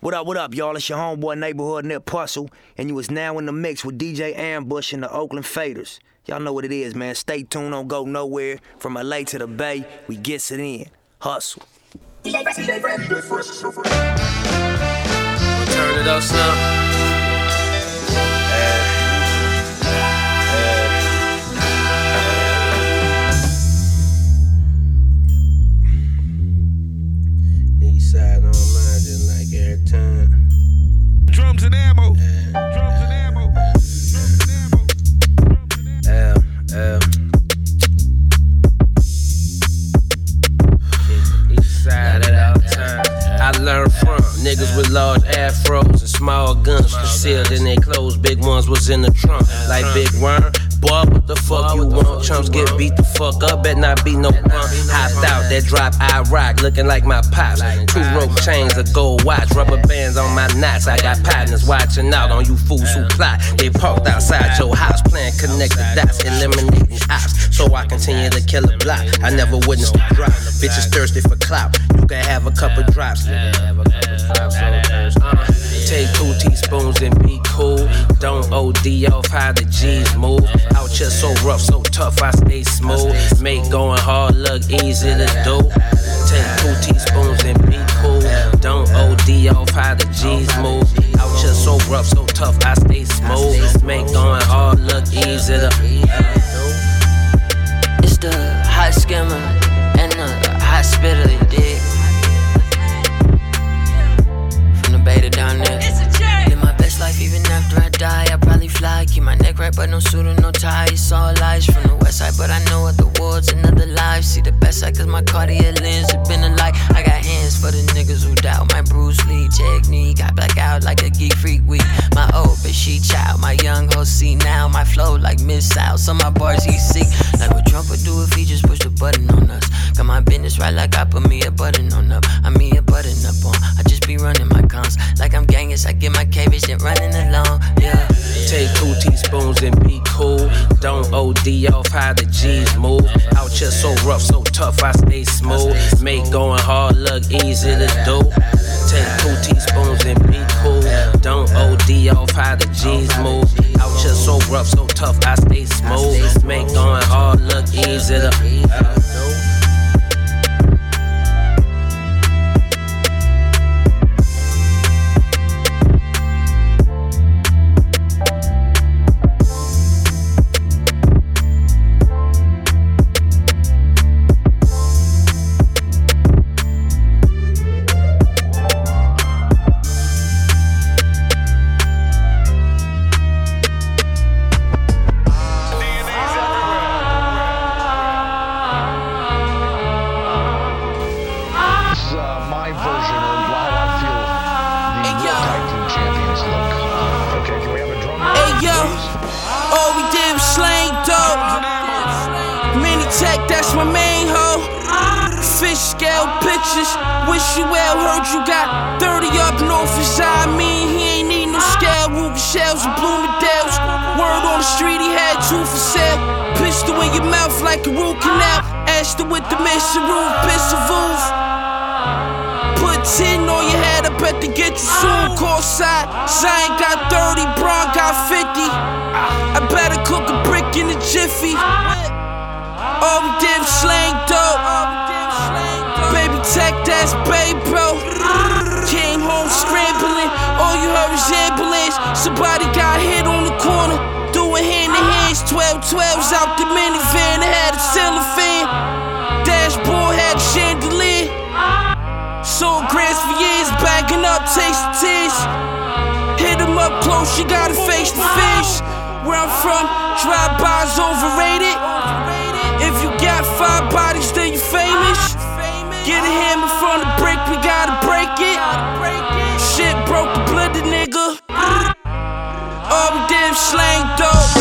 What up, what up, y'all? It's your homeboy neighborhood Nip Puzzle, and you is now in the mix with DJ Ambush and the Oakland Faders. Y'all know what it is, man. Stay tuned, don't go nowhere. From LA to the Bay, we gets it in. Hustle. Turn it up. Drums and ammo. Drums and ammo. Drums and ammo. L, L. East side at all times. I learned from niggas with large afros and small guns concealed in their clothes. Big ones was in the trunk, like Big Worm. Boy, what the fuck you want? Chumps get beat the fuck up, bet not be no punk. Hopped out that drop, I rock, looking like my pops. Two rope chains, a gold watch, rubber bands on my knots. I got partners watching out on you fools who plot. They parked outside your house, playing connect the dots, eliminating ops. So I continue to kill a block. I never witnessed a drop. Bitches thirsty for clout. You can have a couple drops. Take two teaspoons and be cool. Don't OD off how the G's move. Out here so rough, so tough, I stay smooth. Make going hard look easy to do. Take two teaspoons and be cool. Don't OD off how the G's move. Out here so rough, so tough, I stay smooth. Make going hard look easy to It's the hot skimmer and the hot spitter, you dig? From the bay to down there. Live my best life even after I die. I probably fly, keep my neck right, but no suit or no tie. It's all lies from the west side, but I know other worlds and other lives. See the best side, cause my Cartier lens have been a light. I got hands for the niggas who doubt my Bruce Lee technique. I black out like a geek freak week. Bitch, she child. My young hoe see now. My flow like missile. So my bars he seek. Like what Trump would do if he just pushed a button on us. Got my business right like I put me a button on up. I mean a button up on. I just be running my cons. Like I'm gangish, I get my cabbage and running along. Yeah. Take two teaspoons and be cool. Don't OD off how the G's move. Out here so rough, so tough, I stay smooth. Make going hard look easy to do. Take two teaspoons and be cool. Don't OD off how the G's move. Out here so rough, so tough, I stay smooth. Make going hard look easy to a root canal. Ashton with the mission roof, pistol roof. Put 10 on your head, I bet to get you soon. Call side, Zion got 30, Braun got 50. I better cook a brick in a jiffy. We did slang dope. Baby tech, that's babe, bro. Came home scrambling, all you heard was ambulance. Somebody got hit on the corner, doing hand to hands. 12 12s out the minivan, up close, you gotta face the fish. Where I'm from, drive-bys overrated. If you got five bodies, then you famous. Get a hammer from the brick, we gotta break it. Shit broke the blender, nigga. Did was slang dope.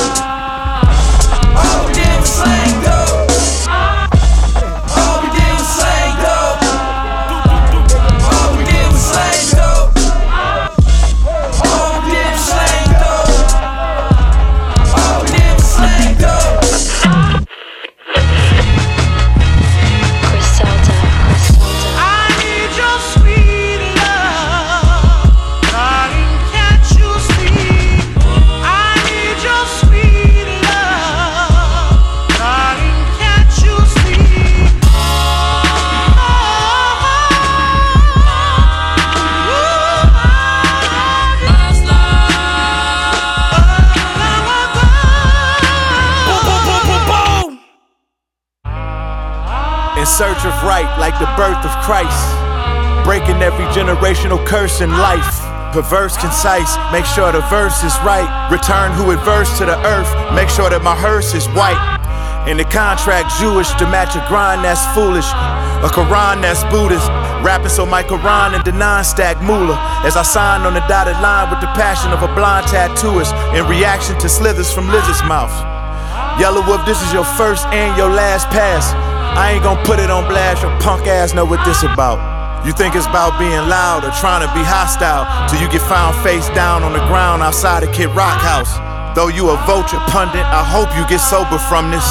Search of right, like the birth of Christ. Breaking every generational curse in life. Perverse, concise, make sure the verse is right. Return who adverse to the earth, make sure that my hearse is white. In the contract, Jewish to match a grind that's foolish. A Quran that's Buddhist. Rapping so my Quran and the non stack moolah. As I signed on the dotted line with the passion of a blind tattooist in reaction to slithers from lizard's mouth. Yellow Wolf, this is your first and your last pass. I ain't gonna put it on blast, your punk ass know what this about. You think it's about being loud or trying to be hostile till you get found face down on the ground outside of Kid Rock House. Though you a vulture pundit, I hope you get sober from this.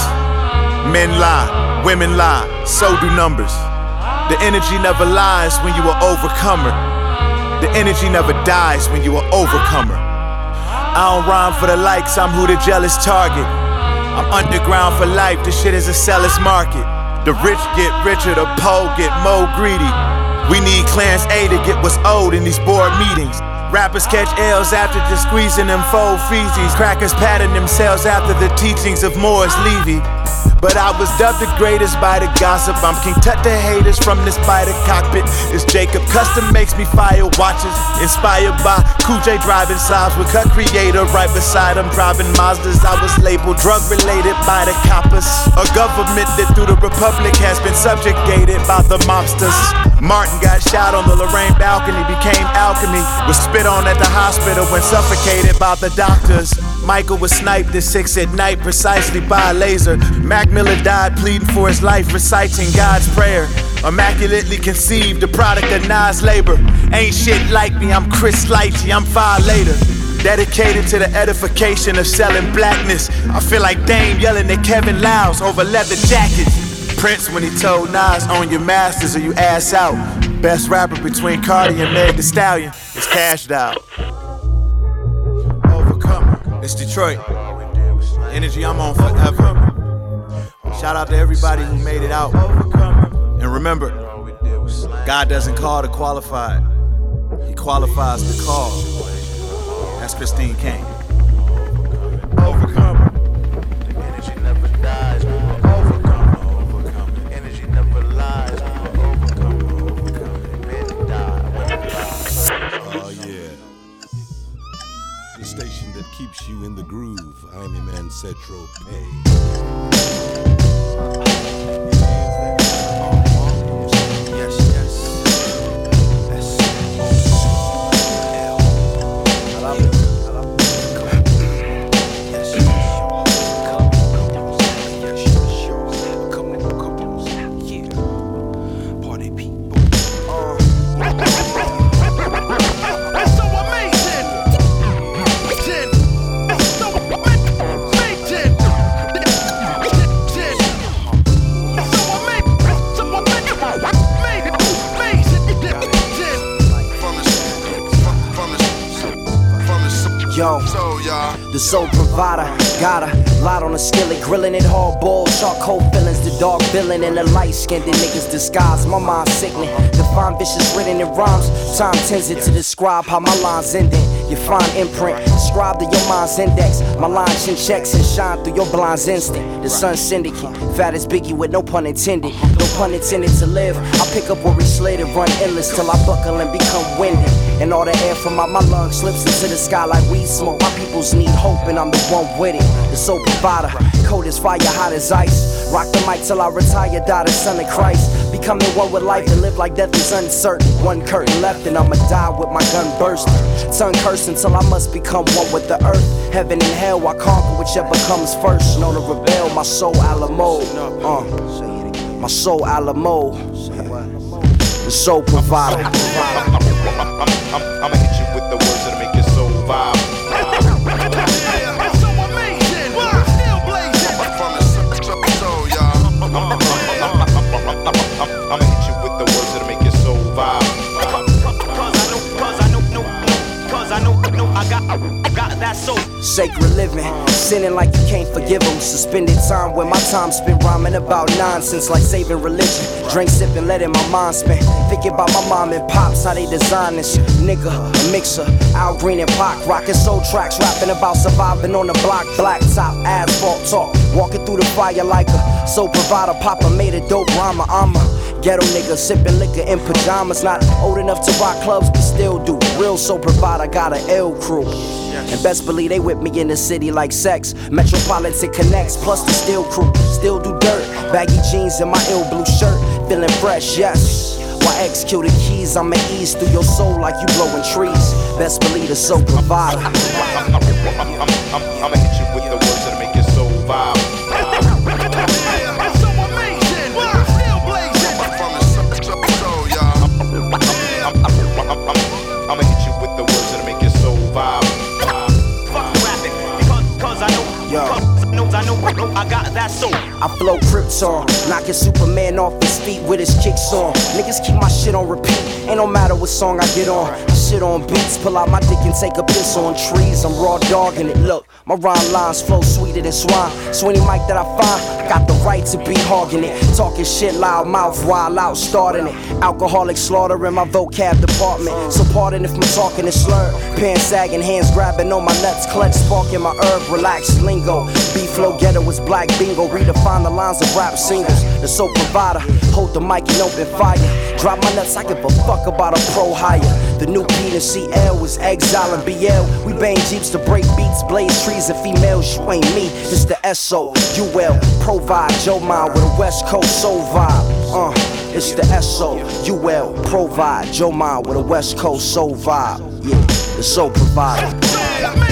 Men lie, women lie, so do numbers. The energy never lies when you are overcomer. The energy never dies when you are overcomer. I don't rhyme for the likes, I'm who the jealous target. I'm underground for life, this shit is a seller's market. The rich get richer, the poor get more greedy. We need Clarence A to get what's owed in these board meetings. Rappers catch L's after just squeezing them fold feces. Crackers patting themselves after the teachings of Morris Levy. But I was dubbed the greatest by the gossip. I'm King Tut the haters from the spider cockpit. It's Jacob Custom makes me fire watches. Inspired by Cool J driving sides with Cut Creator right beside him. Driving Mazdas. I was labeled drug related by the coppers. A government that through the Republic has been subjugated by the mobsters. Martin got shot on the Lorraine balcony, became alchemy. Was spit on at the hospital when suffocated by the doctors. Michael was sniped at 6 at night precisely by a laser. Mac Miller died pleading for his life, reciting God's prayer. Immaculately conceived, the product of Nas labor. Ain't shit like me, I'm Chris Lighty, I'm far later. Dedicated to the edification of selling blackness. I feel like Dame yelling at Kevin Louse over leather jackets. Prince when he told Nas, own your masters or you ass out. Best rapper between Cardi and Meg the Stallion is cashed out. Overcomer. It's Detroit. Energy I'm on forever. Shout out to everybody who made it out. And remember, God doesn't call the qualified, He qualifies the call. That's Christine Kane. Overcomer. The energy never dies. Overcomer. Overcomer. Energy never lies. Overcomer. Overcomer. Men die. Women die. Oh yeah. The station that keeps you in the groove. I'm Iman Cetro Pay. Villain, and the light skinned niggas disguise. My mind sickening, define vicious written in rhymes. Time tends it to describe how my lines ending. Your fine imprint, describe to your mind's index. My lines and checks and shine through your blind's instant. The sun syndicate, fat as Biggie with no pun intended. No pun intended to live. I pick up where we slid and run endless till I buckle and become winded. And all the air from out my lungs slips into the sky like weed smoke. My peoples need hope, and I'm the one with it. The soul provider, cold as fire, hot as ice. Rock the mic till I retire, die the son of Christ. Becoming one with life and live like death is uncertain. One curtain left, and I'ma die with my gun bursting. Tongue cursing till I must become one with the earth. Heaven and hell, I conquer whichever comes first. Known to rebel, my soul Alamo. Uh, my soul Alamo. The soul provider. I'm, I'm, I'ma hit you with the words that'll make your soul vibe. I'ma hit you with the words that'll make your soul vibe. Cause I know, cause I know, no, no, cause I know, no, I got, I got that soul. Sacred living, sinning like you can't forgive them. Suspended time where my time spent rhyming about nonsense, like saving religion. Drink, sipping, letting my mind spin. Thinking about my mom and pops, how they design this. Nigga, a mixer, Al Green and Pac, rocking soul tracks, rapping about surviving on the block. Black top, asphalt talk, walking through the fire like a soul provider. Papa made a dope rhymer, I'm a ghetto nigga, sipping liquor in pajamas. Not old enough to rock clubs, but still do. Real soul provider, got an L crew. And best believe they with me in the city like sex. Metropolitan connects, plus the steel crew. Still do dirt. Baggy jeans and my ill blue shirt. Feeling fresh, yes. Why execute the keys? I'ma ease through your soul like you blowing trees. Best believe the soul provider. I got that soul. I flow Krypton, knocking Superman off his feet with his kicks on. Niggas keep my shit on repeat, ain't no matter what song I get on. I shit on beats, pull out my dick and take a piss on trees. I'm raw dogging it. Look, my rhyme lines flow sweeter than swine. So any mic that I find, I got the right to be hogging it. Talking shit loud mouth, wild out, starting it. Alcoholic slaughter in my vocab department. So pardon if my talking is slurred. Pants sagging, hands grabbing on my nuts, clutch sparking my herb, relaxed lingo. B flow ghetto is black bingo. Redefine the lines of rap singles. The soap provider, hold the mic and open fire. Drop my nuts, I give a fuck about a pro hire. The new in CL was Exile and BL. We bang jeeps to break beats, blaze trees and females. You ain't me, it's the SO. UL, provide Joe Mind with a West Coast soul vibe. Uh, it's the SO. UL, provide Joe Mind with a West Coast soul vibe. Yeah, the soul provider.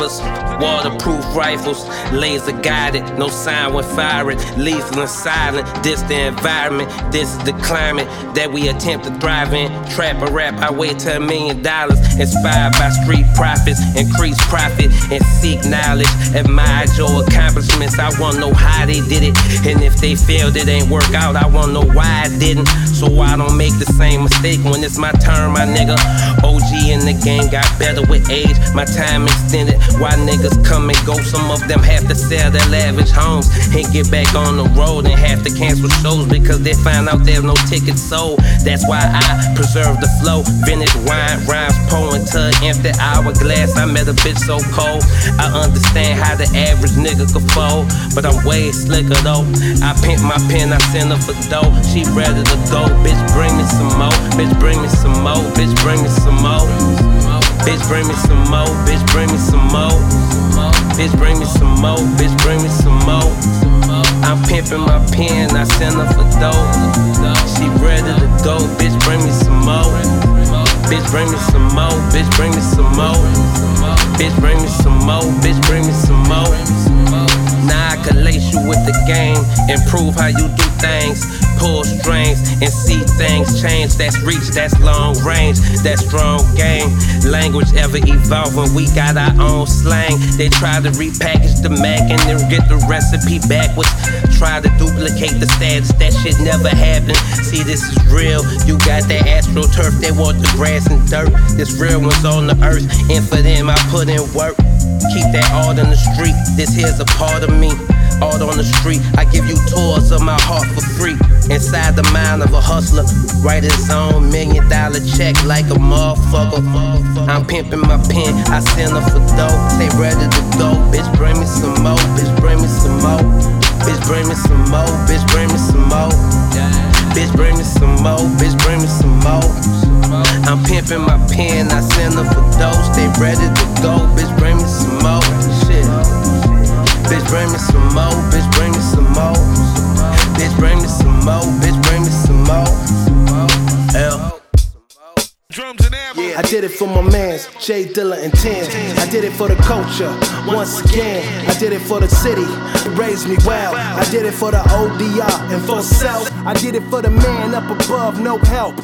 us waterproof rifles, laser guided, no sign when firing, lethal and silent. This the environment, this is the climate that we attempt to thrive in. Trap or rap, I wait to a million dollars. Inspired by street profits, increase profit and seek knowledge. Admire your accomplishments, I wanna know how they did it. And if they failed, it ain't work out, I wanna know why it didn't. So I don't make the same mistake when it's my turn, my nigga. OG in the game got better with age, my time extended. Why niggas come and go? Some of them have to sell their lavish homes and get back on the road and have to cancel shows because they find out there's no tickets sold. That's why I preserve the flow. Vintage wine, rhymes, pouring to empty hourglass. I met a bitch so cold. I understand how the average nigga could fold, but I'm way slicker though. I pimp my pen, I send her for dough. She ready to go. Bitch, bring me some more. Bitch, bring me some more. Bitch, bring me some more. Bitch, bring me some more. Bitch, bring me some more. Bitch, bring me some more. Bitch, bring me some more. I'm pimping my pen, I send her for dough. She ready to go. Bitch, bring me some more. Bitch, bring me some more. Bitch, bring me some more. Bitch, bring me some more. Bitch, bring me some more. Now I can lace you with the game, improve how you do things, pull strings and see things change. That's reach, that's long range, that's strong game. Language ever evolving, we got our own slang. They try to repackage the Mac and then get the recipe backwards. Try to duplicate the status, that shit never happened. See, this is real. You got that astroturf, they want the grass and dirt. This real one's on the earth, and for them I put in work. Keep that art on the street. This here's a part of me. Art on the street. I give you tours of my heart for free. Inside the mind of a hustler. Write his own million dollar check like a motherfucker. I'm pimping my pen. I send her for dough. They ready to go. Bitch, bring me some more. Bitch, bring me some more. Bitch, bring me some more. Bitch, bring me some more. Bitch, bring me some more. Bitch, bring me some more. I'm pimping my pen, I send them for dose. They ready to go, bitch, bring me some more. Shit. Bitch, bring me some more, bitch, bring me some more. Bitch, bring me some more, bitch, bring me some more. L. I did it for my mans, J Dilla and Tim. I did it for the culture, once again. I did it for the city, raised me well. I did it for the ODR and for self. I did it for the man up above, no help.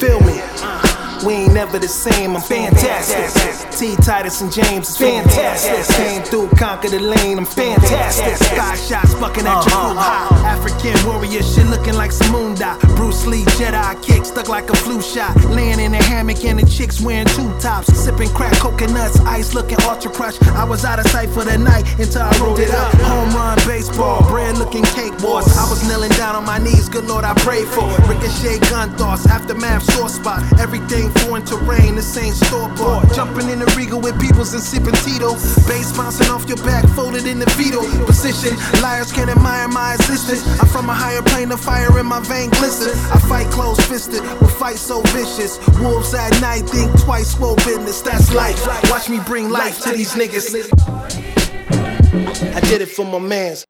Feel me? We ain't never the same, I'm fantastic. T. Titus and James is fantastic. Came through, conquered the lane, I'm fantastic. Sky shots bucking at your uh-huh. crew high. African warrior shit looking like some moon dot. Bruce Lee Jedi kick stuck like a flu shot. Laying in a hammock and the chicks wearing two tops. Sipping crack coconuts, ice looking ultra crush. I was out of sight for the night until I rolled it up. Home run baseball, bread looking cake wars. I was kneeling down on my knees, good lord I prayed for. Ricochet gun thoughts, aftermath sore spot. Everything foreign terrain, this ain't store bought. Jumping in the Regal with peoples and sipping Tito. Bass bouncing off your back, folded in the fetal position. Liars can't admire my existence. I'm from a higher plane of fire in my vein glisten. I fight close fisted, with fight so vicious. Wolves at night think twice, whoa business, that's life. Watch me bring life to these niggas. I did it for my mans.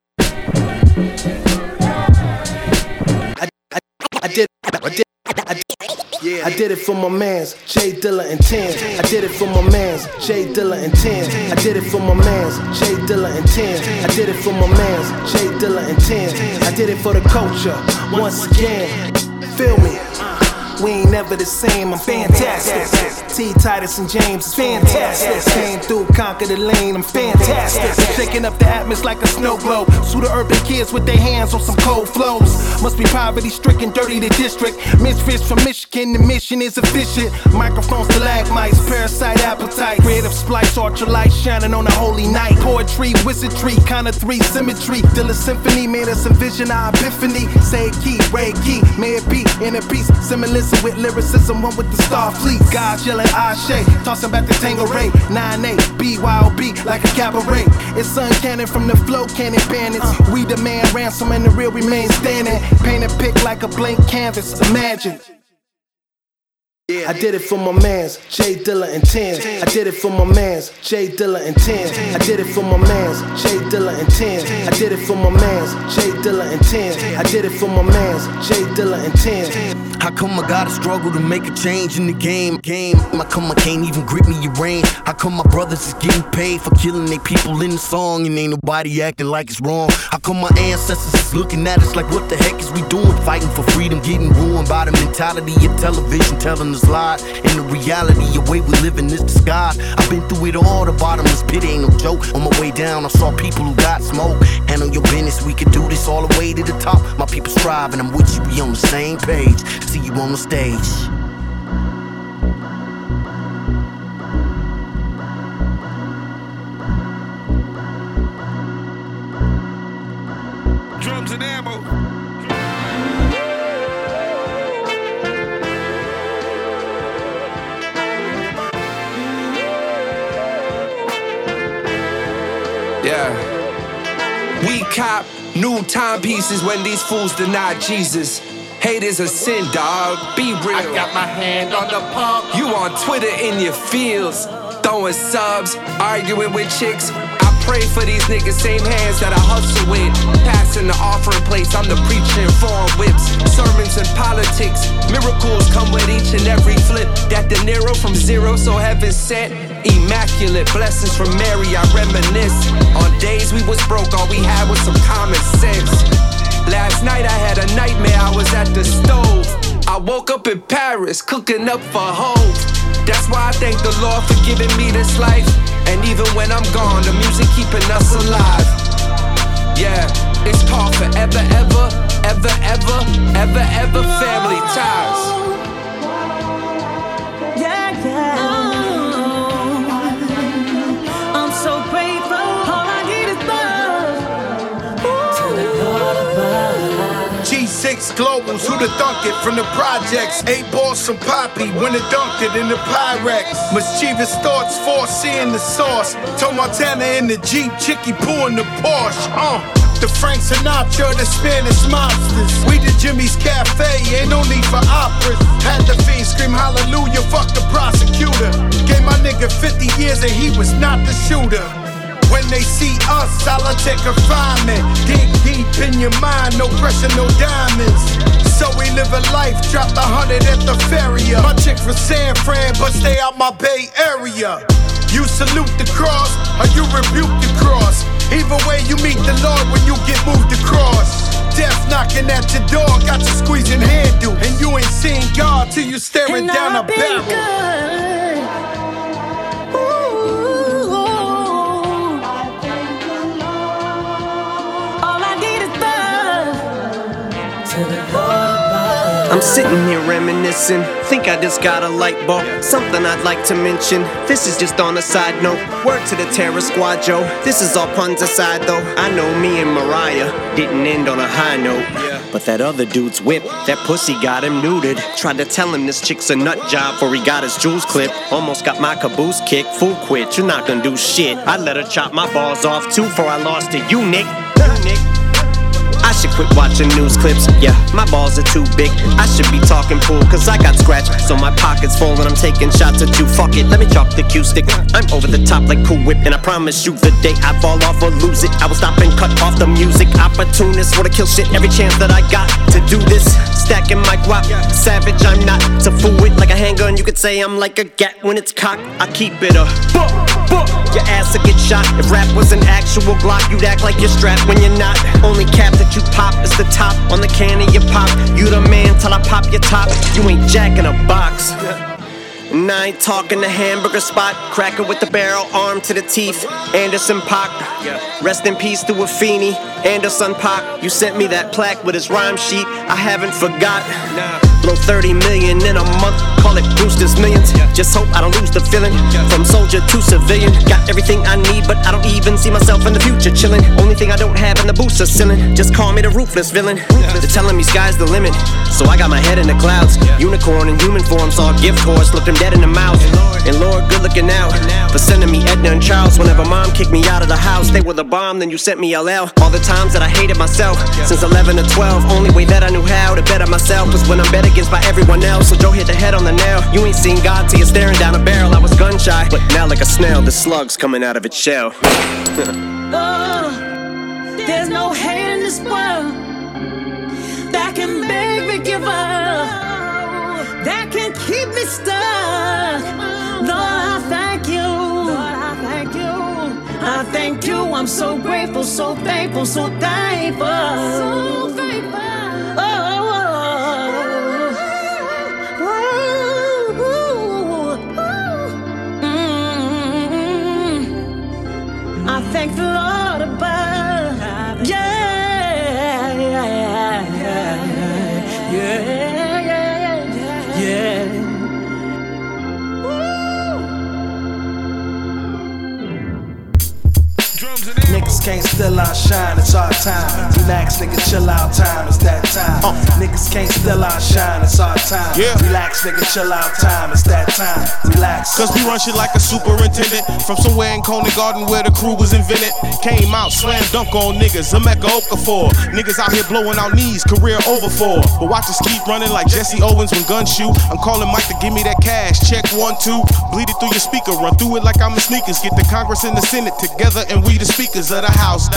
I, I, I did, I did, I did. It for my mans, J Dilla and Ten. I did it for my mans, J Dilla and Ten. I did it for my mans, J Dilla and Ten. I did it for my mans, J Dilla and Ten. I did it for the culture, once again. Feel me? We ain't never the same, I'm fantastic. T. Titus and James is fantastic. Came through, conquered the lane, I'm fantastic. Shaking up the atmosphere like a snow globe. Sue the urban kids with their hands on some cold flows. Must be poverty stricken, dirty the district. Misfits from Michigan, the mission is efficient. Microphones, stalagmites, parasite appetite. Creative splice, ultralight shining on a holy night. Poetry, wizardry, kind of three symmetry. Dilla Symphony made us envision our epiphany. Say key, Ray key, may it be in a piece. With lyricism, one with the star fleet. Guys yelling Ashe, tossing back the Tanqueray. 9-8, BYOB like a cabaret. It's uncanny from the flow cannon bandits. We demand ransom and the real remains standing. Paint a pic like a blank canvas, imagine. I did it for my mans, J Dilla and Ten. I did it for my mans, J Dilla and Ten. I did it for my mans, J Dilla and Ten. I did it for my mans, J Dilla and Ten. I did it for my mans, J Dilla and Ten. How come I gotta struggle to make a change in the game? Game. How come I can't even grip me your rain? How come my brothers is getting paid for killing they people in the song and ain't nobody acting like it's wrong? How come my ancestors is looking at us like what the heck is we doing? Fighting for freedom, getting ruined by the mentality of television telling us lies. And the reality, the way we live in this disguise. I've been through it all, the bottomless pit ain't no joke. On my way down, I saw people who got smoke. Handle your business, we could do this all the way to the top. My people strive, and I'm with you, we on the same page. See you on the stage. Drums and ammo. Yeah. We cop new timepieces when these fools deny Jesus. Hate is a sin, dog. Be real. I got my hand on the pump. You on Twitter in your fields, throwing subs, arguing with chicks. I pray for these niggas, same hands that I hustle with. Passing the offering place, I'm the preacher in whips. Sermons and politics, miracles come with each and every flip. That De Niro from zero, so heaven sent. Immaculate blessings from Mary, I reminisce. On days we was broke, all we had was some common sense. Last night I had a nightmare, I was at the stove. I woke up in Paris, cooking up for hoes. That's why I thank the Lord for giving me this life. And even when I'm gone, the music keeping us alive. Yeah, it's called forever, ever, ever, ever, ever, ever family ties. Yeah, yeah. G6 Globals, who the thunk it from the projects? Eight balls some poppy, when it dunked it in the Pyrex. Mischievous thoughts, foreseeing the sauce. Told Montana in the Jeep, Chicky Poo in the Porsche. Uh. The Frank Sinatra, the Spanish monsters. We the Jimmy's Cafe, ain't no need for operas. Had the fiend scream hallelujah, fuck the prosecutor. Gave my nigga 50 years and he was not the shooter. When they see us, I'll solitary confinement. Dig deep in your mind, no pressure, no diamonds. So we live a life, dropped a hundred at the ferry. My chick from San Fran, but stay out my Bay Area. You salute the cross, or you rebuke the cross. Either way, you meet the Lord when you get moved across. Death knocking at your door, got you squeezing handle, and you ain't seeing God till you staring And down a I've been barrel. good. I'm sitting here reminiscing. Think I just got a light bulb. Something I'd like to mention. This is just on a side note. Word to the terror squad, Joe. This is all puns aside, though. I know me and Mariah didn't end on a high note. But that other dude's whip, that pussy got him neutered. Tried to tell him this chick's a nut job before he got his jewels clipped. Almost got my caboose kicked. Fool quit, you're not gonna do shit. I let her chop my balls off too before I lost to you, Nick. Nick. I should quit watching news clips. Yeah, my balls are too big. I should be talking pool, cause I got scratched. So my pocket's full and I'm taking shots at you. Fuck it, let me drop the cue stick. I'm over the top like Cool Whip, and I promise you the day I fall off or lose it, I will stop and cut off the music. Opportunist, wanna kill shit every chance that I got to do this. Stacking my guap, savage, I'm not to fool with like a handgun. You could say I'm like a gat when it's cocked. I keep it a buck, buck. Your ass will get shot. If rap was an actual Glock, you'd act like you're strapped when you're not. Only cap that you pop is the top on the can of your pop. You the man till I pop your top. You ain't jack in a box. Ain't talking the hamburger spot. Cracker with the barrel, arm to the teeth. Anderson Pac. Rest in peace to Afeni. Anderson Pac. You sent me that plaque with his rhyme sheet. I haven't forgot. Blow 30 million in a month. Call it Brewster's Millions. Just hope I don't lose the feeling. From soldier to civilian. Got everything I need, but I don't even see myself in the future chilling. Only thing I don't have in the boots is ceiling. Just call me the ruthless villain. They're telling me sky's the limit. So I got my head in the clouds. Unicorn in human form, saw a gift horse, him dead in the mouth. And Lord, good looking out for sending me Edna and Charles. Whenever mom kicked me out of the house, they were the bomb, then you sent me LL. All the times that I hated myself, since 11 to 12. Only way that I knew how to better myself was when I'm bet against by everyone else. So Joe hit the head on the nail. You ain't seen God till you're staring down a barrel. I was gun shy, but now like a snail, the slug's coming out of its shell. Oh, there's no hate in this world that can make me give up, that can keep me stuck. I'm so grateful, so thankful, so thankful. So thankful. Oh, Niggas can't it's our time. Relax, nigga, chill out time, it's that time. Uh. Niggas can't still outshine, it's our time. Yeah. Relax, nigga, chill out time, it's that time. Relax. Cause we run shit like a superintendent From somewhere in Coney Garden where the crew was invented Came out, slam dunk on niggas, i'm at Emeka Okafor Niggas out here blowing out knees, career over for But watch us keep running like Jesse Owens when guns shoot I'm calling Mike to give me that cash, check one, two Bleed it through your speaker, run through it like I'm a sneakers Get the Congress and the Senate together and we the speakers of the house,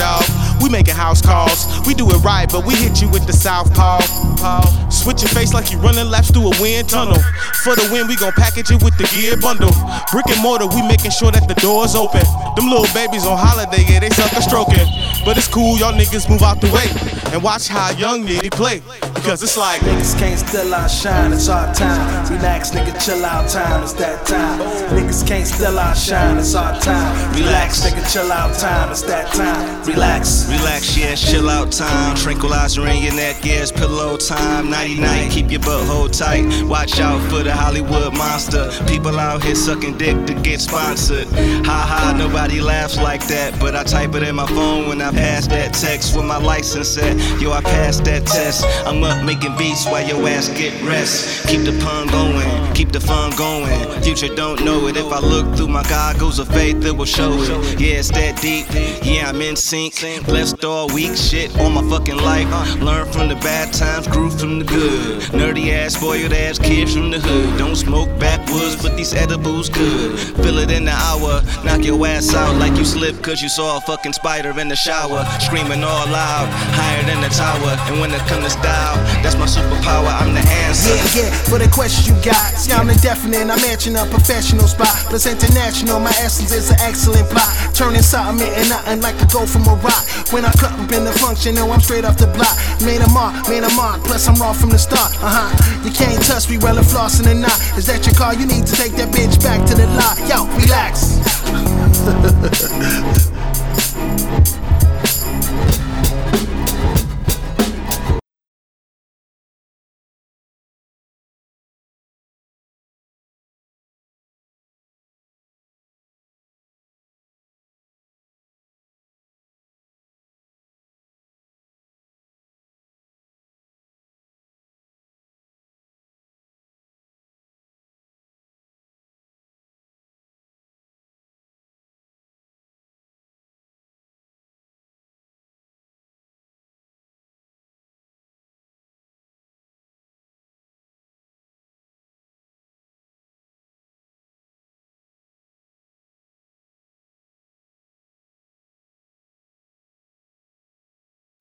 We making house calls, we do it right but we hit you with the south southpaw Switch your face like you running laps through a wind tunnel For the win, we gon' package it with the gear bundle. Brick and mortar, we making sure that the doors open. Them little babies on holiday, yeah, they sucker stroking. But it's cool, y'all niggas move out the way and watch how young nitty play. Because it's like Niggas can't still outshine, it's our time. Relax, nigga, chill out time, it's that time. Niggas can't still outshine, it's our time. Relax, nigga, chill out time, it's that time. Relax. Relax, yeah, chill out time. Tranquilizer in your neck, yeah, it's pillow time. Nighty night, keep your butt hold tight. Watch out for the Hollywood monster. People out here sucking dick to get sponsored. Ha ha, nobody laughs like that. But I type it in my phone when I pass that text with my license set. Yo, I passed that test. I'm up making beats while your ass get rest. Keep the pun going, keep the fun going. Future don't know it. If I look through my goggles of faith, it will show it. Yeah, it's that deep. Yeah, I'm in sync. Blessed all week, shit on my fucking life. Learn from the bad times, grew from the good. Nerdy ass, spoiled ass kid from the hood. Don't smoke backwoods, but these edibles good. Feel it in the hour, knock your ass out like you slipped cause you saw a fucking spider in the shower. Screaming all loud, higher than the tower. And when it comes to style, that's my superpower, I'm the answer. Yeah, yeah, for the questions you got. Sounding deafening, I'm matching a professional spot. Plus international, my essence is an excellent plot. Turning something into nothing like a go from a rock. When I cut up in the function, no, I'm straight off the block. Made a mark, made a mark, plus I'm raw from the start. Uh huh. You can't touch me, well, I'm flossing or not. Is that your car? You need to take that bitch back to the lot. Yo, relax.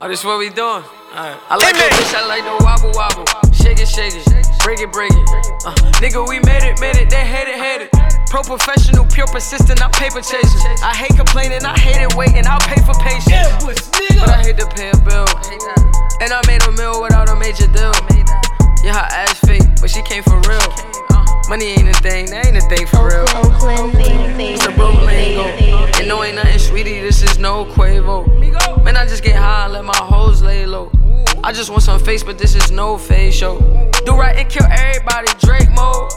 Oh, this what we doing? Alright. I like that bitch, I like the wobble wobble. Shake it, shake it, break it, break it. Uh, nigga, we made it, made it, they hate it, hate it. Pro professional, pure persistent, I'm paper chasing. I hate complaining, I hate it waiting, I'll pay for patience. But I hate to pay a bill. And I made a meal without a major deal. Yeah, her ass fake, but she came for real. Money ain't a thing, that ain't a thing for real. It's a Brooklyn lingo. Oh. And no, ain't nothing sweetie, this is no Quavo. Man, I just get high let my hoes lay low. I just want some face, but this is no face show. Do right and kill everybody, Drake mode.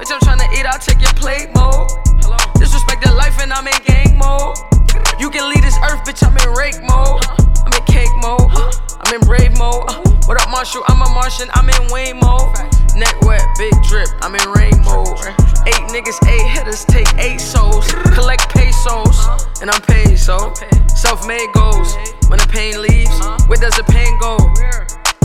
Bitch, I'm tryna eat, I'll take your plate mode. Disrespect the life and I'm in gang mode. You can leave this earth, bitch, I'm in rake mode. I'm in cake mode. I'm in brave mode. What up, Marshall? I'm a Martian, I'm in Wayne mode. Neck wet, big drip, I'm in rain mode. Eight niggas, eight hitters, take eight souls. Collect pesos, and I'm paid, so. Self made goals. When the pain leaves, where does the pain go?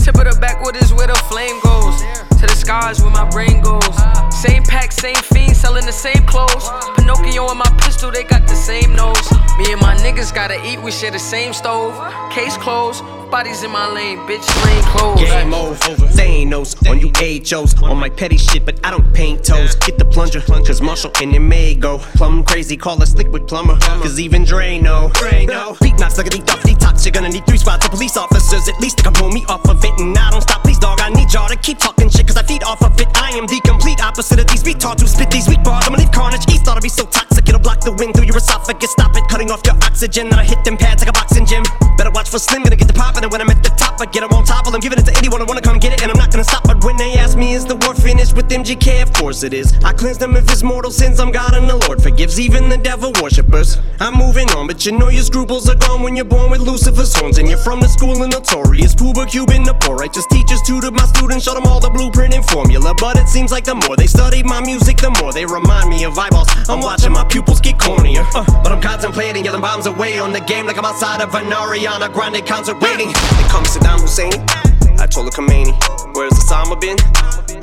Tip of the backwood is where the flame goes. To the skies where my brain goes. Same pack, same fiend, selling the same clothes. Pinocchio and my pistol, they got the same nose. Me and my niggas gotta eat, we share the same stove. Case closed, bodies in my lane, bitch, lane closed. Game over. Thanos on you HOs on my petty shit, but I don't paint toes. Get the plunger, cause Marshall and it may go. Plum crazy, call us liquid plumber. Cause even Dre know. Beat knocks, look at tough detox. You're gonna need three spots of police officers at least to come pull me off of it. And I don't stop, please, dog. I need y'all to keep talking shit, cause I feed off of it. I am the complete opposite of these retards who spit these weak bars. I'ma leave carnage east, ought to be so toxic. It'll block the wind through your esophagus. Stop it, cutting off your oxygen. Then I hit them pads like a boxing gym. Better watch for Slim, gonna get the poppin'. And when I'm at the top, I get them on top I'm Giving it to anyone who wanna come get it. And I'm not gonna stop. But when they me, is the war finished with MGK? Of course it is. I cleanse them of his mortal sins. I'm God and the Lord forgives even the devil worshippers. I'm moving on, but you know your scruples are gone when you're born with Lucifer's horns. And you're from the school of notorious. Puba Cuban, the poor righteous teachers tutored my students, showed them all the blueprint and formula. But it seems like the more they study my music, the more they remind me of eyeballs. I'm watching my pupils get cornier. Uh, but I'm contemplating, yelling bombs away on the game like I'm outside of an Ariana Grande concert waiting. It comes Saddam Hussein. The Khomeini, where's Osama been?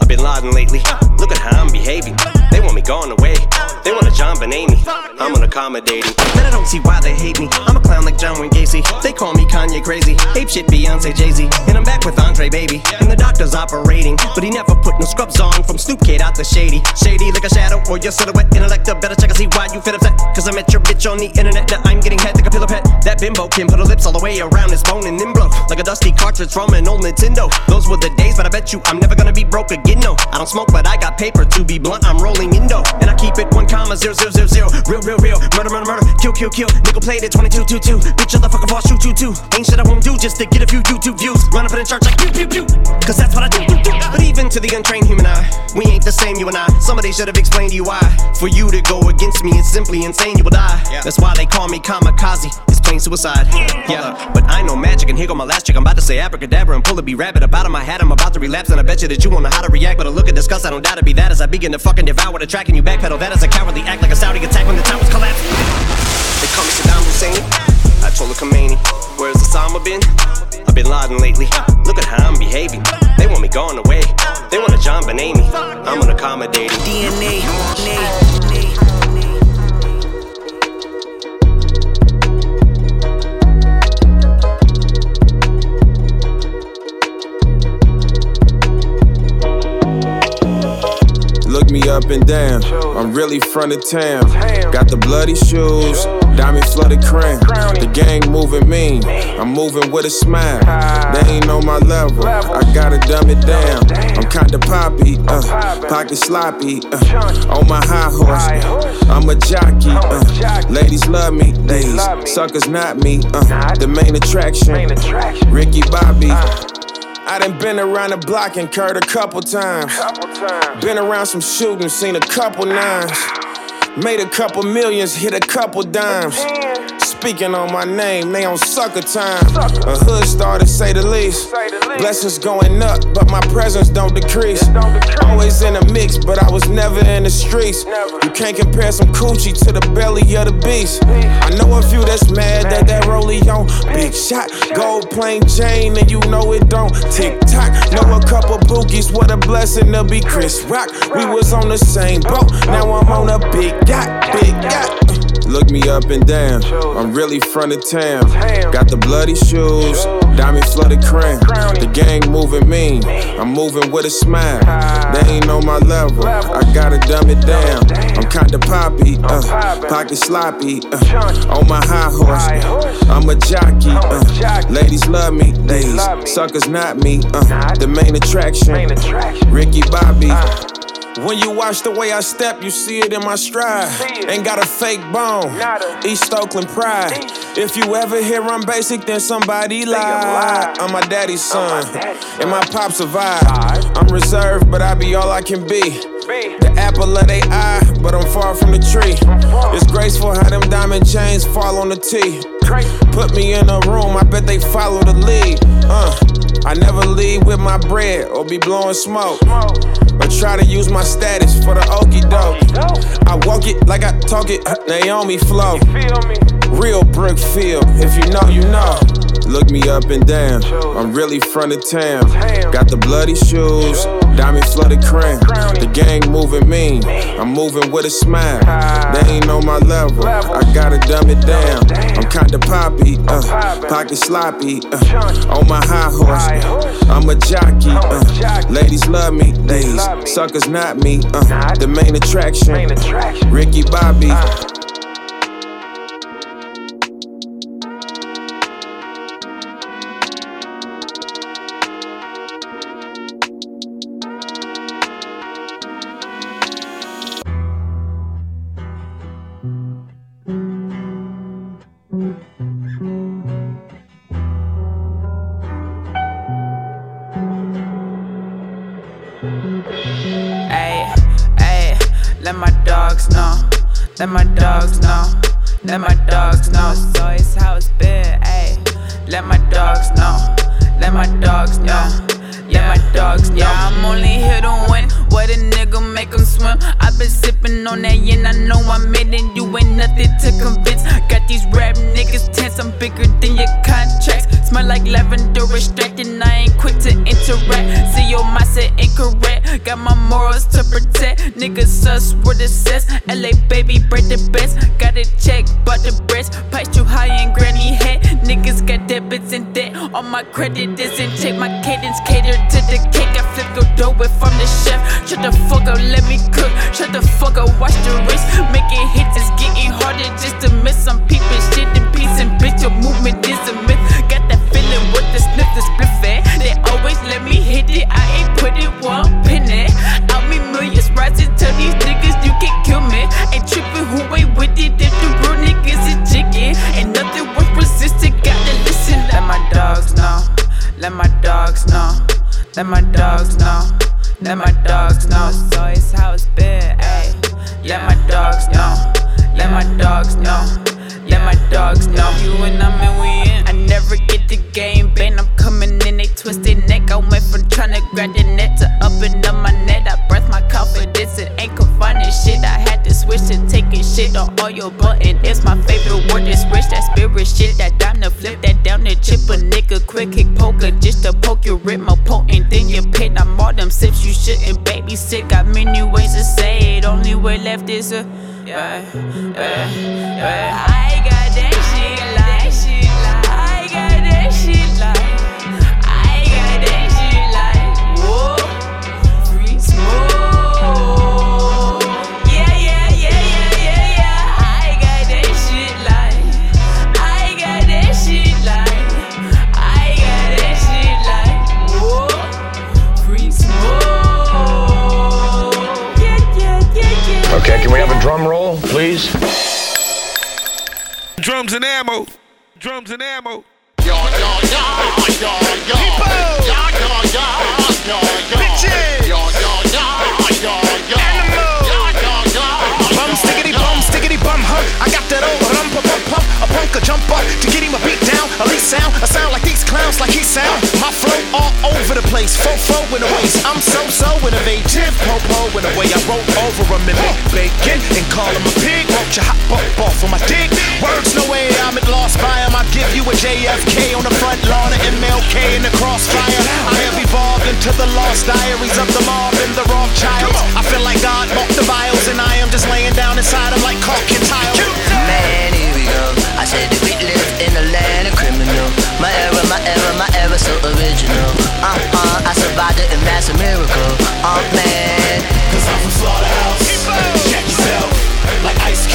I've been Laden lately. Look at how I'm behaving. They want me gone away. They want a JonBenét. I'm unaccommodating. Then I don't see why they hate me. I'm a clown like John Wayne Gacy. They call me Kanye crazy. Ape shit Beyonce Jay Z. And I'm back with Andre Baby. And the doctor's operating. But he never put no scrubs on from Snoop Kid out the shady. Shady like a shadow or your silhouette. Intellect better check and see why you fit upset. Cause I met your bitch on the internet. Now I'm getting head like a pillow pet. That bimbo can put her lips all the way around his bone and then blow. Like a dusty cartridge from an old Nintendo. Those were the days, but I bet you I'm never gonna be broke again. No, I don't smoke, but I got paper to be blunt. I'm rolling indo. And I keep it one comma zero zero zero zero. Real, real, real. Murder, murder, murder. Kill, kill, kill. Nickel played it 22 2 2. Bitch, motherfucker, boss, shoot, shoot, two. Ain't shit I won't do just to get a few YouTube views. Run up in the church like pew, pew, pew. Cause that's what I do. do, do. But even to the untrained human eye, we ain't the same, you and I. Somebody should have explained to you why. For you to go against me is simply insane, you will die. That's why they call me kamikaze. It's plain suicide. Yeah, but I know magic, and here go my last trick. I'm about to say abracadabra and pull a be rabbit up out of my hat. I'm about to relapse, and I bet you that you won't know how to react. But a look at disgust, I don't doubt it be that as I begin to fucking devour the track, and you backpedal. That is a cowardly act like a Saudi attack when the towers collapse. They call me Saddam Hussein. I told the Khomeini, where's Osama been? I've Bin Laden lately. Look at how I'm behaving. They want me gone away. They want a JonBenét me. I'm unaccommodating. DNA. Look up and down. I'm really front of town. Got the bloody shoes, diamond flooded crown. The gang moving mean. I'm moving with a smile. They ain't on my level. I gotta dumb it down. I'm kinda poppy, uh, pocket sloppy, uh, on my high horse. I'm a jockey, uh, ladies love me. These suckers not me. Uh, the main attraction, Ricky Bobby. I done been around the block and curved a couple times. Been around some shootings, seen a couple nines. Made a couple millions, hit a couple dimes. Speaking on my name, they on sucker time. A hood star to say the least. Blessings going up, but my presence don't decrease. Always in a mix, but I was never in the streets. You can't compare some coochie to the belly of the beast. I know a few that's mad that that rollie on. Big shot, gold plain chain, and you know it don't tick tock. Know a couple bookies, what a blessing to be Chris Rock. We was on the same boat, now I'm on a big yacht, big yacht. Look me up and down. I'm really front of town. Got the bloody shoes, diamond flooded crown. The gang moving mean. I'm moving with a smile. They ain't on my level. I gotta dumb it down. I'm kinda poppy, uh, pocket sloppy, uh, on my high horse. I'm a jockey, uh, ladies love me. These suckers not me. Uh, the main attraction, Ricky Bobby. When you watch the way I step, you see it in my stride. Ain't got a fake bone. East Oakland pride. If you ever hear I'm basic, then somebody lied. I'm my daddy's son, and my pops survived. I'm reserved, but I be all I can be. The apple of they eye, but I'm far from the tree. It's graceful how them diamond chains fall on the tee. Put me in a room, I bet they follow the lead. Uh, I never leave with my bread or be blowing smoke. Or try to use my status for the okey doke. I walk it like I talk it, Naomi flow. Real Brookfield, if you know, you know. Look me up and down. I'm really front of town. Got the bloody shoes, diamond flooded crown. The gang moving mean. I'm moving with a smile. They ain't on my level. I gotta dumb it down. I'm kinda poppy, uh, pocket sloppy, uh, on my high horse. I'm a jockey, uh, ladies love me. These suckers not me. Uh, the main attraction, Ricky Bobby. Let my dogs know. So it's how it's been, ayy. Let my dogs know. Let my dogs know. Let my dogs know. Yeah, I'm only here to win. What a nigga make 'em swim. Been sipping on that yin. I know I'm in it. You ain't nothing to convince. Got these rap niggas tense. I'm bigger than your contracts. Smell like lavender, extracting. I ain't quick to interact. See your mindset incorrect. Got my morals to protect. Niggas sus with assess. LA baby, break the best. Got a check, but the breast. Price too high in granny head. Niggas got debits and debt. All my credit is in check. My cadence catered to the chef. Shut the fuck up, let me cook. Shut the fuck up, watch the wrist. Making hits is getting harder just to miss some people. Shit in peace and bitch, your movement is a myth. Got that feeling with the sniff, the split fair. Eh? They always let me hit it. I ain't put it one penny. Eh? Out me millions rising tell these niggas, you can kill me. Ain't tripping who ain't with it if the real niggas is jigging. Ain't nothing worth resisting, gotta listen. Let my dogs know. Let my dogs know. Let my dogs know. Let my dogs know. Left is a. Yeah, yeah, yeah. Drums and ammo. Drums and ammo. Bum stickity bum stickity bum huh? I got that old rum. A punk a jump up to get him a beat down. At least sound a sound like these clowns like he sound. My flow all over the place. Fo fo in the waist. I'm so so innovative. Po po in the way I roll over and make bacon and call him a pig. Won't you hop up off of my dick? Words no way I'm at lost by him. I give you a JFK on the front lawn of MLK in the crossfire. I have evolved into the lost diaries of the mob and the wrong child. I feel like God bought the vials and I am just laying down inside him like caulk tile. Man, here we go. I said that we live in a land of criminal. My era, my era, my era, so original. Uh uh, I survived it and that's a miracle. Uh man. Cause I'm from Slaughterhouse. Check yourself. Like Ice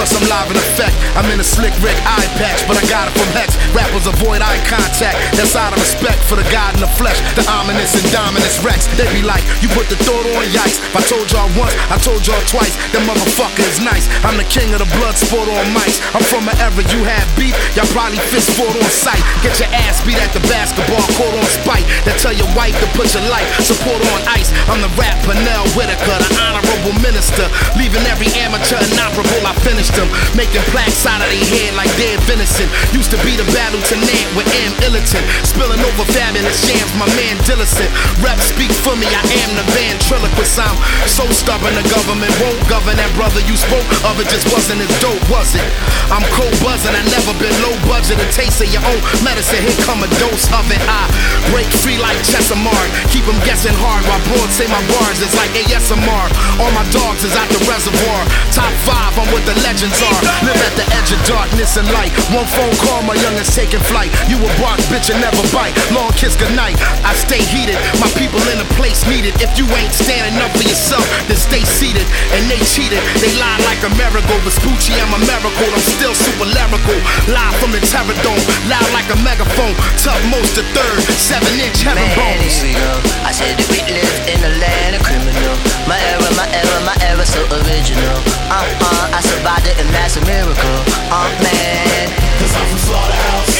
plus I'm live in effect. I'm in a slick Rick eye patch, but I got it from Hex. Rappers avoid eye contact. That's out of respect for the God in the flesh, the ominous and dominus Rex. They be like, you put the thought on yikes. If I told y'all once, I told y'all twice. That motherfucker is nice. I'm the king of the blood sport on mics. I'm from an era you had beef, y'all probably fist fought on sight. Get your ass beat at the basketball court on spite. That tell your wife to put your life support on ice. I'm the rap Pernell Whitaker, the honorable minister. Leaving every amateur inoperable, I finished Making plaques out of their head like dead venison. Used to be the battle tonight with M. Illiton. Spilling over fabulous jams, my man Dillison. Rep speak for me, I am the ventriloquist. I'm so stubborn, the government won't govern that brother you spoke of. It just wasn't as dope, was it? I'm cold buzzing, I never been low budget. A taste of your own medicine, here come a dose of it. I break free like Chesimard. Keep them guessing hard while broads say my bars is like ASMR. All my dogs is out the reservoir. Top five, I'm with the legends are. Live at the edge of darkness and light. One phone call, my youngest taking flight. You a bark, bitch, and never bite. Long kiss goodnight. I stay heated. My people in the place needed. If you ain't standing up for yourself, then stay seated. And they cheated. They lied like a miracle. Vespucci, I'm a miracle. I'm still super lyrical. Live from the Terror Dome. Loud like a megaphone. Tough most the third. Seven inch heaven Man, bones. here we go. I said that we live in a land of criminal. My era, my era, my era, so original. Uh uh, I survived it and that's a miracle. Uh man. Cause I'm from Slaughterhouse.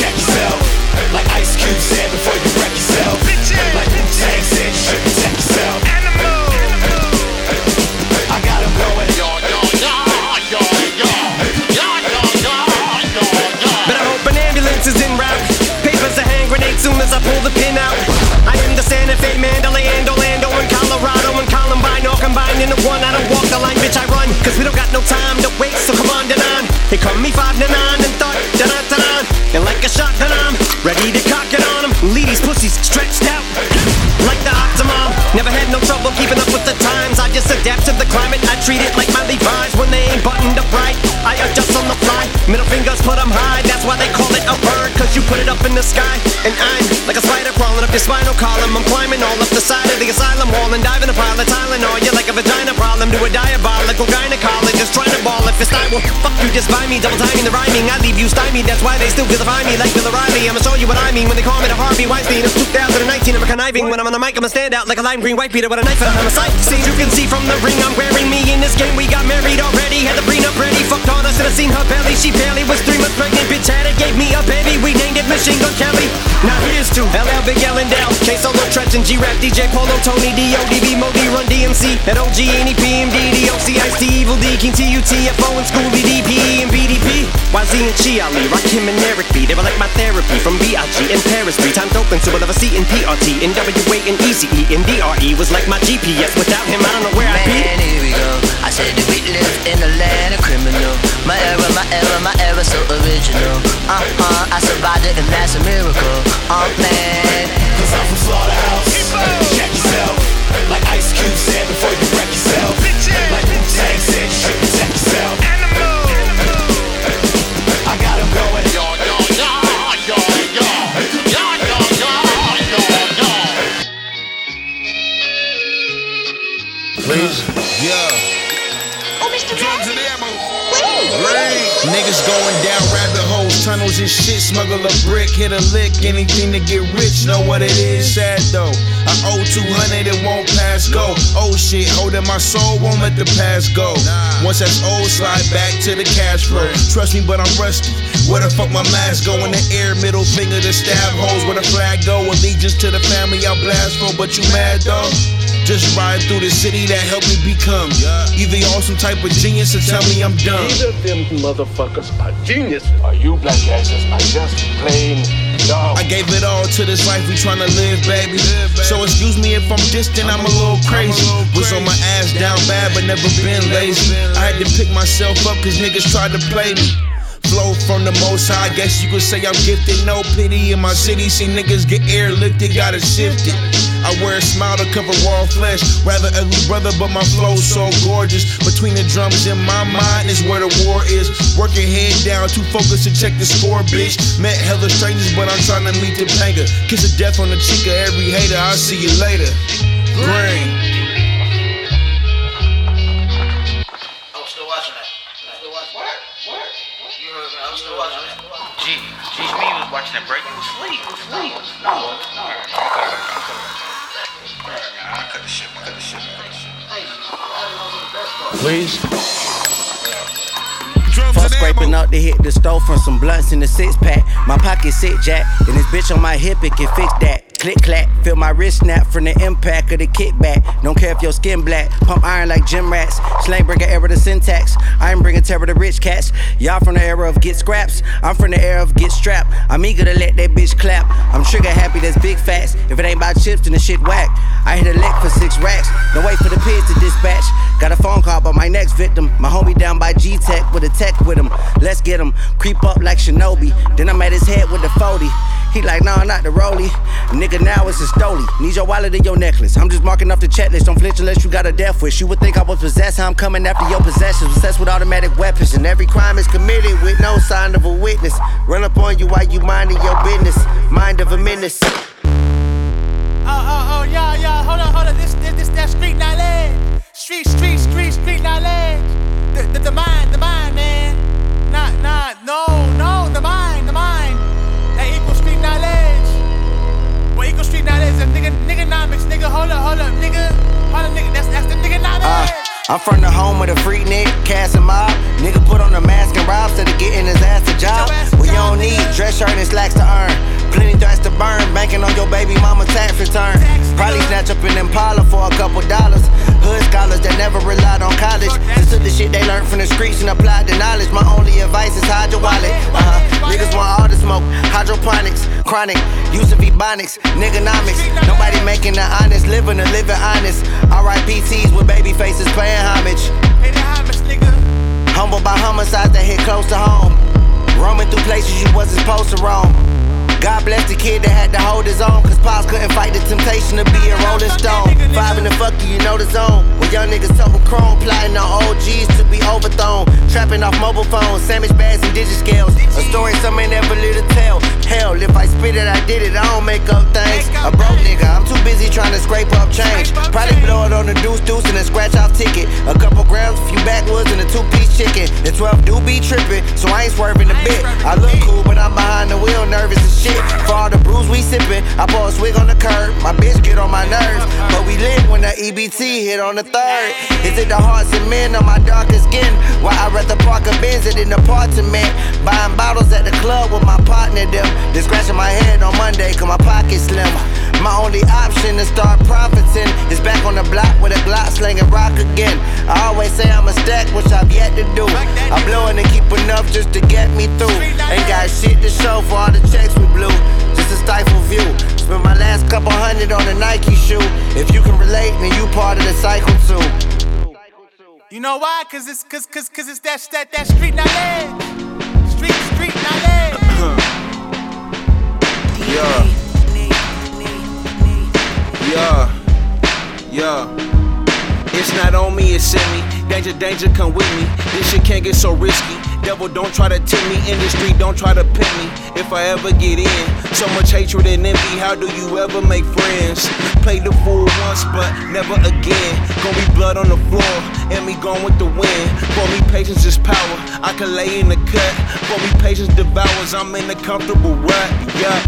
Check yourself. Like Ice Cube said before you wreck yourself. Like Wu Tang said, you should protect yourself. I got him going. Yo, yo, yo, yo, yo. Yo, yo, yo, yo, yo. But I hope an ambulance is en route. Papers a hand grenade soon as I pull the pin out. I am the Santa Fe Mandalay Columbine all combined into one. I don't walk the line, bitch, I run. Cause we don't got no time to waste, so come on, Denon. They call me five to nine and thought, da-da, da-da. And like a shotgun, I'm ready to cock it on them. Lead pussies stretched out. Like the Octomom. Never had no trouble keeping up with the times. I just adapt to the climate. I treat it like my Levi's when they ain't buttoned up right. I adjust on the fly. Middle fingers put 'em high. That's why they call it a bird. Cause you put it up in the sky. And I'm like a spider crawling up your spinal column. I'm climbing all up the side of the asylum wall and diving a pile of Tylenol. You're like a vagina problem to a diabolical gynecologist trying to ball if it's not. Well, fuck you, just buy me. Double timing the rhyming. I leave you stymied. That's why they still vilify me like Bill O'Reilly. I'ma show you what I mean when they call me the Harvey Weinstein. It's 2019. I'm a conniving. When I'm on the mic, I'ma stand out like a lime green white beater with a knife and I'm a sight. See, you can see seen her belly. She barely was three months pregnant. Bitch had it, gave me a baby. We named it Machine Gun Kelly. Now here's to LL Big Allendale. K Solo, Treach, and G Rap, DJ Polo, Tony, D, O, D, B, Mo, D, Run, DMC, and OG, Any, PMD, DOC, Ice T, Evil D, King T, UTFO, and Schoolie, DPE, and BDP. YZ and Chi Ali, Rakim and Eric B. They were like my therapy from BIG and Paris. Three times open, so we'll a C in PRT, and WA and ECE, and DRE was like my GPS. Without him, I don't know where I'd be. Here we go. Said that we live in the land of criminal. My era, my era, my era so original. Uh huh, I survived it and that's a miracle. Uh man. Cause I'm from Slaughterhouse. Check yourself. Like Ice Cube said before you wreck yourself. Going down rabbit holes, tunnels and shit. Smuggle a brick, hit a lick, anything to get rich. Know what it is? Sad though. I owe 200, it won't pass go. Oh shit, holding my soul, won't let the past go. Once that's old, slide back to the cash flow. Trust me, but I'm rusty. Where the fuck my mask go? In the air, middle finger to stab holes. Where the flag go? Allegiance to the family I blast for. But you mad though? Just ride through the city that helped me become. Either y'all some type of genius or tell me I'm dumb. Either of them motherfuckers are geniuses, or you black asses are just plain dumb. I gave it all to this life we tryna live, baby. So excuse me if I'm distant, I'm a little crazy. Was on my ass down bad, but never been lazy. I had to pick myself up cause niggas tried to play me. Flow from the most high, guess you could say I'm gifted. No pity in my city, see niggas get airlifted, gotta shift it. I wear a smile to cover raw flesh. Rather ugly brother, but my flow so gorgeous. Between the drums in my mind is where the war is. Working head down, too focused to check the score, bitch. Met hella strangers, but I'm trying to meet the panga. Kiss of death on the cheek of every hater. I'll see you later. Green. Gee, Gee, me was watching that break. You was asleep. You was asleep. No. Alright, I cut it. I cut it. Alright, man. I cut the shit. I cut the shit. I cut the shit. Please? Fuck scraping out the hit the stove from some blunts in the six pack. My pocket sit jack, and this bitch on my hip, it can fix that. Click clack, feel my wrist snap from the impact of the kickback. Don't care if your skin black, pump iron like gym rats. Slang bring an error to syntax. I ain't bringing terror to rich cats. Y'all from the era of get scraps. I'm from the era of get strapped. I'm eager to let that bitch clap. I'm trigger happy, that's big facts. If it ain't about chips, then the shit whack. I hit a lick for six racks. Don't wait for the pigs to dispatch. Got a phone call about my next victim. My homie down by G Tech with a tech with him. Let's get him. Creep up like Shinobi. Then I'm at his head with the 40. He like, nah, not the rollie. Nigga, now it's a stoli. Need your wallet and your necklace. I'm just marking off the checklist. Don't flinch unless you got a death wish. You would think I was possessed. How I'm coming after your possessions. Obsessed with automatic weapons. And every crime is committed with no sign of a witness. Run up on you while you minding your business. Mind of a menace. Oh, oh, oh, yeah, yeah. Hold on, hold on. This, this, this, that street knowledge. Street, street, street, street knowledge. The, the, the mind, the mind, man. Not, not, no, no, nigga. Hold up, hold up, nigga. Hold up, nigga. That's, that's the nigga knowledge. Uh, I'm from the home of the Freaknik, Cass and Mob. Nigga put on a mask and rob instead of getting his ass a job. We don't need dress shirt and slacks to earn. Plenty threats to burn, banking on your baby mama tax return. Probably snatch up an Impala for a couple dollars. Hood scholars that never relied on college. Just took the shit they learned from the streets and applied the knowledge. My only advice is hide your wallet. Uh-huh. Niggas want all the smoke. Hydroponics, chronic, use of ebonics, nigganomics. Nobody making the honest living or living honest. RIPTs with baby faces paying homage. Humble by homicides that hit close to home. Roaming through places you wasn't supposed to roam. God bless the kid that had to hold his own. Cause Pops couldn't fight the temptation to be a rolling stone. Five in the fuck you, you know the zone. When young niggas toting chrome, plotting on OGs to be overthrown. Trapping off mobile phones, sandwich bags and digit scales. A story some ain't never lived to tell. Hell, if I spit it, I did it. I don't make up things. A broke nigga, I'm too busy trying to scrape up change. Probably blow it on the deuce deuce and a scratch off ticket. A couple grams, a few backwoods, and a two piece chicken. The 12 do be tripping, so I ain't swerving a bit. I look cool, but I'm behind the wheel, nervous as shit. For all the brews we sippin', I pour a swig on the curb. My bitch get on my nerves, but we lit when the EBT hit on the third. Is it the hearts and men on my darkest skin? Why I rather park a Benz than an apartment? Buying bottles at the club with my partner, them Then scratching my head on Monday, cause my pocket slim. My only option to start profiting is back on the block with a Glock slinging rock again. I always say I'm a stack, which I've yet to do. I'm blowing and keep enough just to get me through. Ain't got shit to show for all the checks we blew. Just a stifle view. Spent my last couple hundred on a Nike shoe. If you can relate, then you part of the cycle too. You know why? Cause it's cause cause cause it's that that that street knowledge. Street street knowledge. Danger, danger, come with me. This shit can't get so risky. Devil, don't try to tempt me. Industry, don't try to pin me. If I ever get in, so much hatred and envy. How do you ever make friends? Play the fool once, but never again. Gonna be blood on the floor, and me gone with the wind. For me, patience is power. I can lay in the cut. For me, patience devours. I'm in a comfortable rut. Yeah.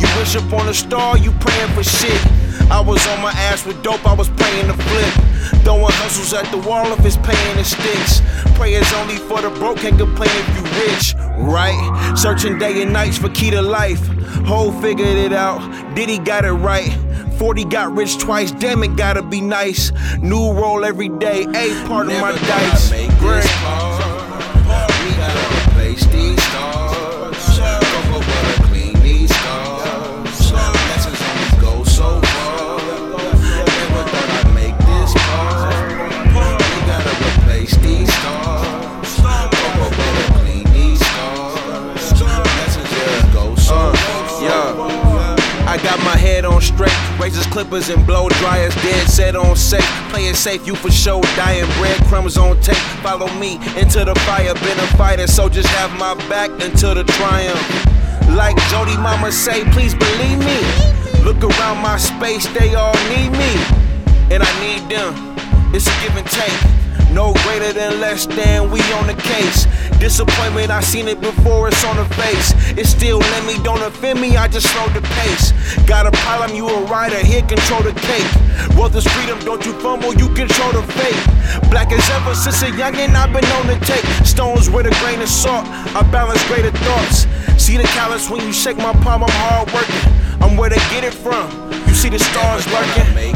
You wish upon a star, you praying for shit. I was on my ass with dope, I was praying to flip. Throwing hustles at the wall if it's paying the sticks. Prayers only for the broke, can't complain if you rich, right? Searching day and nights for key to life. Whole figured it out, Diddy got it right. 40 got rich twice, damn it, gotta be nice. New roll every day, a part of my dice. On straight, razors, clippers, and blow dryers, dead set on safe. Play it safe, you for sure dying. Breadcrumbs on tape, follow me into the fire. Been a fighter, so just have my back until the triumph. Like Jody Mama say, please believe me. Look around my space, they all need me, and I need them. It's a give and take. No greater than less than we on the case. Disappointment, I seen it before, it's on the face. It still let me, don't offend me, I just slow the pace. Got a problem, you a rider, here control the cake. Wealth is freedom, don't you fumble, you control the fate. Black as ever since a youngin', I've been on the take. Stones with a grain of salt, I balance greater thoughts. See the callous when you shake my palm, I'm hard working. I'm where they get it from. You see the stars lurking.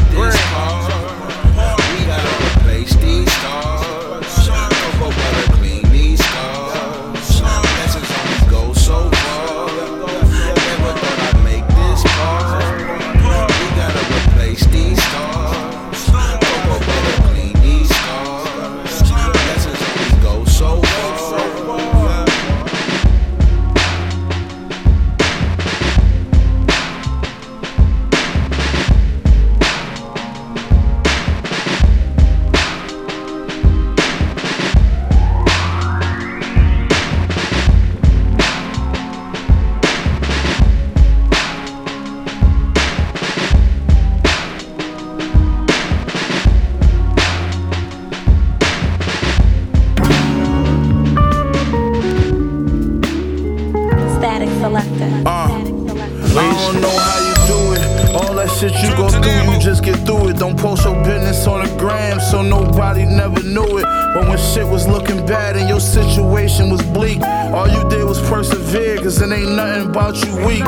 About you weak.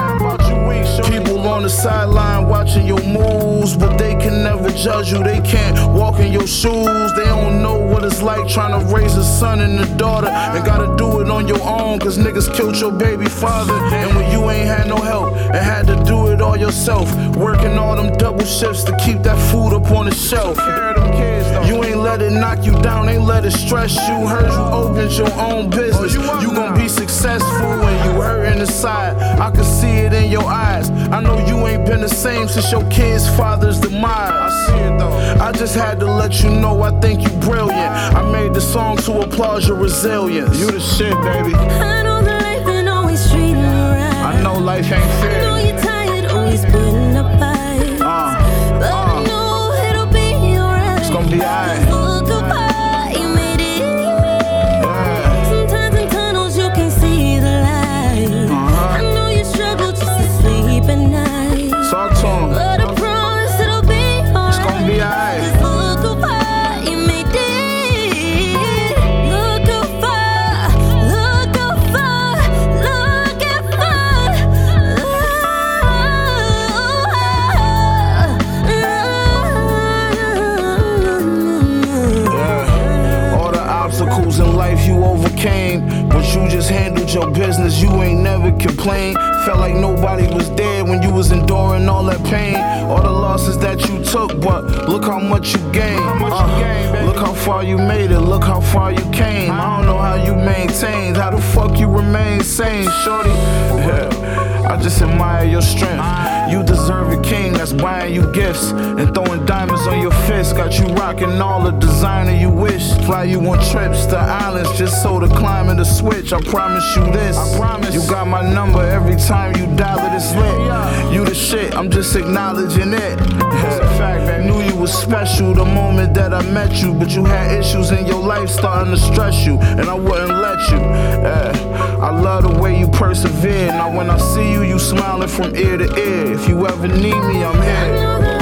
People on the sideline watching your moves, but they can never judge you. They can't walk in your shoes. They don't know what it's like trying to raise a son and a daughter. And gotta do it on your own, cause niggas killed your baby father. And when you ain't had no help and had to do it all yourself, working all them double shifts to keep that food up on the shelf. You ain't let it knock you down, ain't let it stress you. Heard you opened your own business. You gon' be successful when you hurting inside. I can see it in your eyes. I know you ain't been the same since your kid's father's demise. I see it though. I just had to let you know I think you brilliant. I made the song to applaud your resilience. You the shit, baby. I know that life ain't always treating you right. I know life ain't fair. I fair. know you're tired, always putting you just handled your business. You ain't never complained. Felt like nobody was there when you was enduring all that pain, all the losses that you took. But look how much you gained. Uh, look how far you made it. Look how far you came. I don't know how you maintained. How the fuck you remain sane, shorty? Yeah. I just admire your strength. You deserve a king that's buying you gifts and throwing diamonds on your fist. Got you rocking all the designer you wish. Fly you on trips to islands just so to climb in the switch. I promise you this. I promise. You got my number every time you dial it, it's lit. You the shit, I'm just acknowledging it. Yeah. Knew you was special the moment that I met you, but you had issues in your life starting to stress you, and I wouldn't let you. Yeah. I love the way you persevere. Now when I see you, you smiling from ear to ear. If you ever need me, I'm here.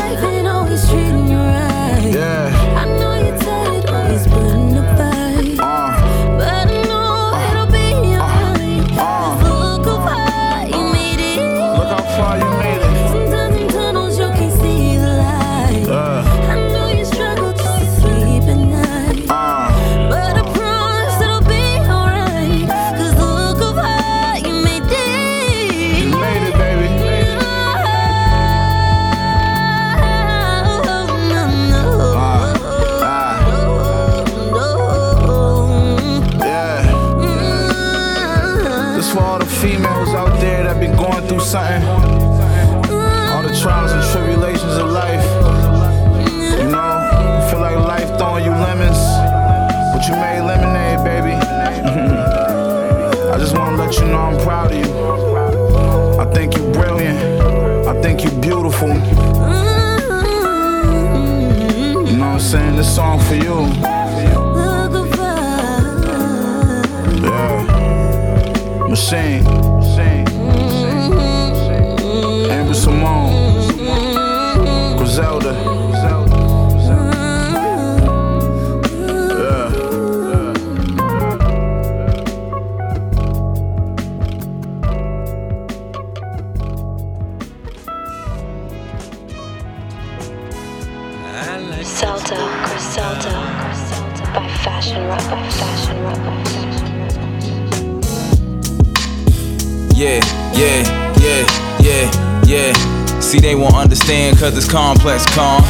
Calm.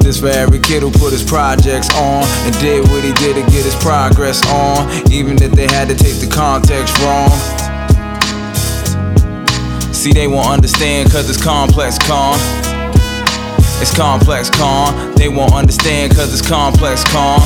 This for every kid who put his projects on and did what he did to get his progress on, even if they had to take the context wrong. See, they won't understand cause it's complex, con. It's complex, con. They won't understand cause it's complex, con.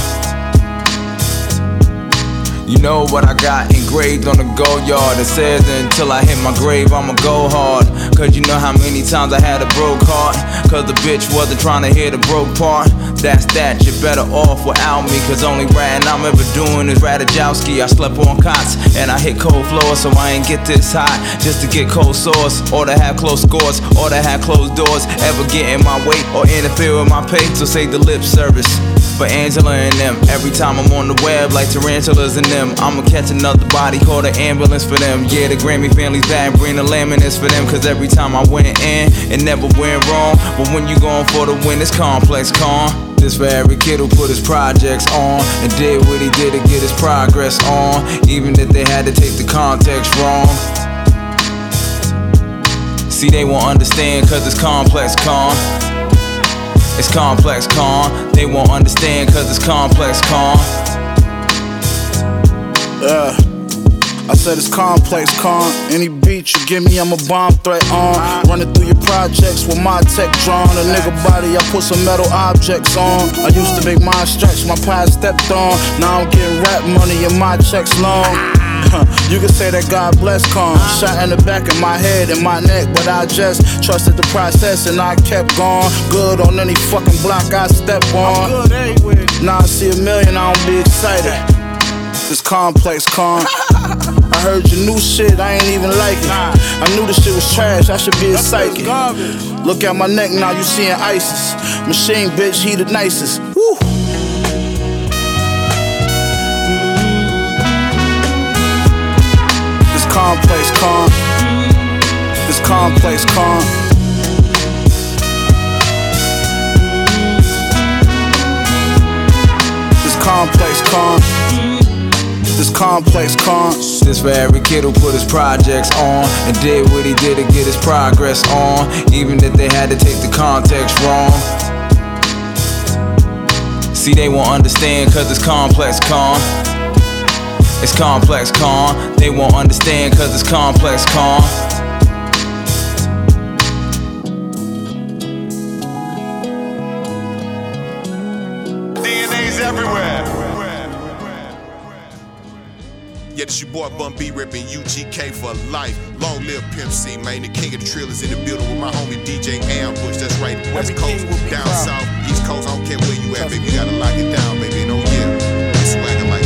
You know what I got engraved on the go yard. It says until I hit my grave, I'ma go hard. Cause you know how many times I had a broke heart. Cause the bitch wasn't trying to hear the broke part. That's that, you're better off without me. Cause only ratting I'm ever doing is Radajowski. I slept on cots and I hit cold floors, so I ain't get this hot just to get cold sores. Or to have close scores, or to have closed doors. Ever get in my way or interfere with my pay, so save the lip service. For Angela and them, every time I'm on the web, like tarantulas and them, I'ma catch another body, call the ambulance for them. Yeah, the Grammy family's back, bring the laminates for them, cause every time I went in, it never went wrong. But when you going for the win, it's complex, con. This for every kid who put his projects on and did what he did to get his progress on, even if they had to take the context wrong. See, they won't understand cause it's complex, con. It's complex, con. They won't understand cause it's complex, con. Yeah. I said it's complex, con. Any beat you give me, I'm a bomb threat on. Running through your projects with my tech drawn. A nigga body, I put some metal objects on. I used to make my stretch, my past stepped on. Now I'm getting rap money and my checks long. You can say that God bless con. Shot in the back of my head and my neck, but I just trusted the process and I kept going. Good on any fucking block I step on. Now I see a million, I don't be excited. This complex con. I heard your new shit, I ain't even like it. I knew this shit was trash, I should be a psychic. Look at my neck now, you seeing ISIS. Machine bitch, he the nicest. Woo! This complex con. This complex con. complex con. This complex con. This for every kid who put his projects on and did what he did to get his progress on, even if they had to take the context wrong. See, they won't understand cause it's complex con. It's complex con. They won't understand cause it's complex con. Your boy Bun B ripping UGK for life. Long live Pimp C, man. The king of the trill is in the building with my homie DJ Ambush. That's right, West Coast, down south, East Coast. I don't care where you at, baby. You gotta lock it down, baby. And oh yeah, it's swagger like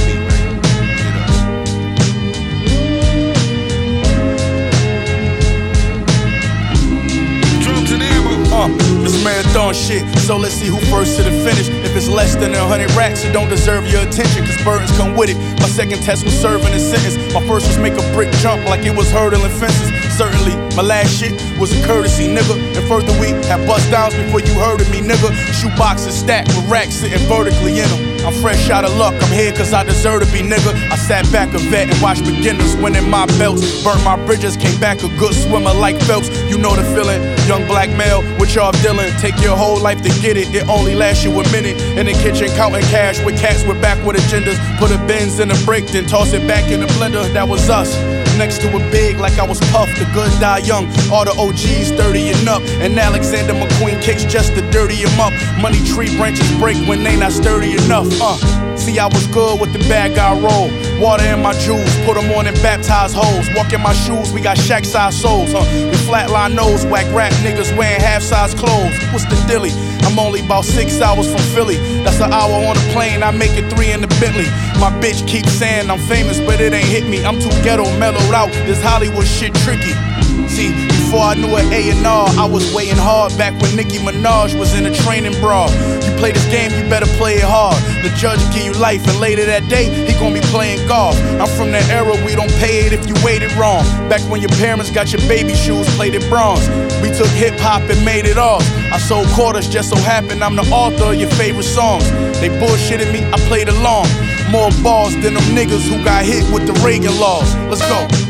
Uh, this marathon shit. So let's see who first to the finish. If it's less than a hundred racks, it don't deserve your attention. Cause burdens come with it. My second test was serving a sentence. My first was make a brick jump like it was hurdling fences. Certainly, my last shit was a courtesy, nigga. And further, we had bust downs before you heard of me, nigga. Shoe boxes stacked with racks sitting vertically in them. I'm fresh out of luck, I'm here cause I deserve to be, nigga. I sat back a vet and watched beginners winning my belts. Burnt my bridges, came back a good swimmer like Phelps. You know the feeling. Young black male, what y'all dealing? Take your whole life to get it, it only lasts you a minute. In the kitchen, counting cash with cats with backward agendas. Put a Benz in a break, then toss it back in the blender. That was us. Next to a big, like I was puffed. the good die young. All the OGs 30 and up. And Alexander McQueen kicks just to dirty him up. Money tree branches break when they not sturdy enough. Uh. See, I was good with the bad guy roll. Water in my jewels, put them on and baptize hoes. Walk in my shoes, we got shack size souls, huh? We flatline nose, whack rap niggas wearing half size clothes. What's the dilly? I'm only about six hours from Philly. That's an hour on a plane, I make it three in the Bentley. My bitch keeps saying I'm famous, but it ain't hit me. I'm too ghetto, mellowed out. This Hollywood shit tricky. See, before I knew an A&R, I was weighing hard back when Nicki Minaj was in a training bra. You play this game, you better play it hard. The judge give you life, and later that day, he gon' be playing golf. I'm from that era we don't pay it if you waited wrong. Back when your parents got your baby shoes plated bronze. We took hip hop and made it off. I sold quarters, just so happened I'm the author of your favorite songs. They bullshitted me, I played along. More balls than them niggas who got hit with the Reagan laws. Let's go.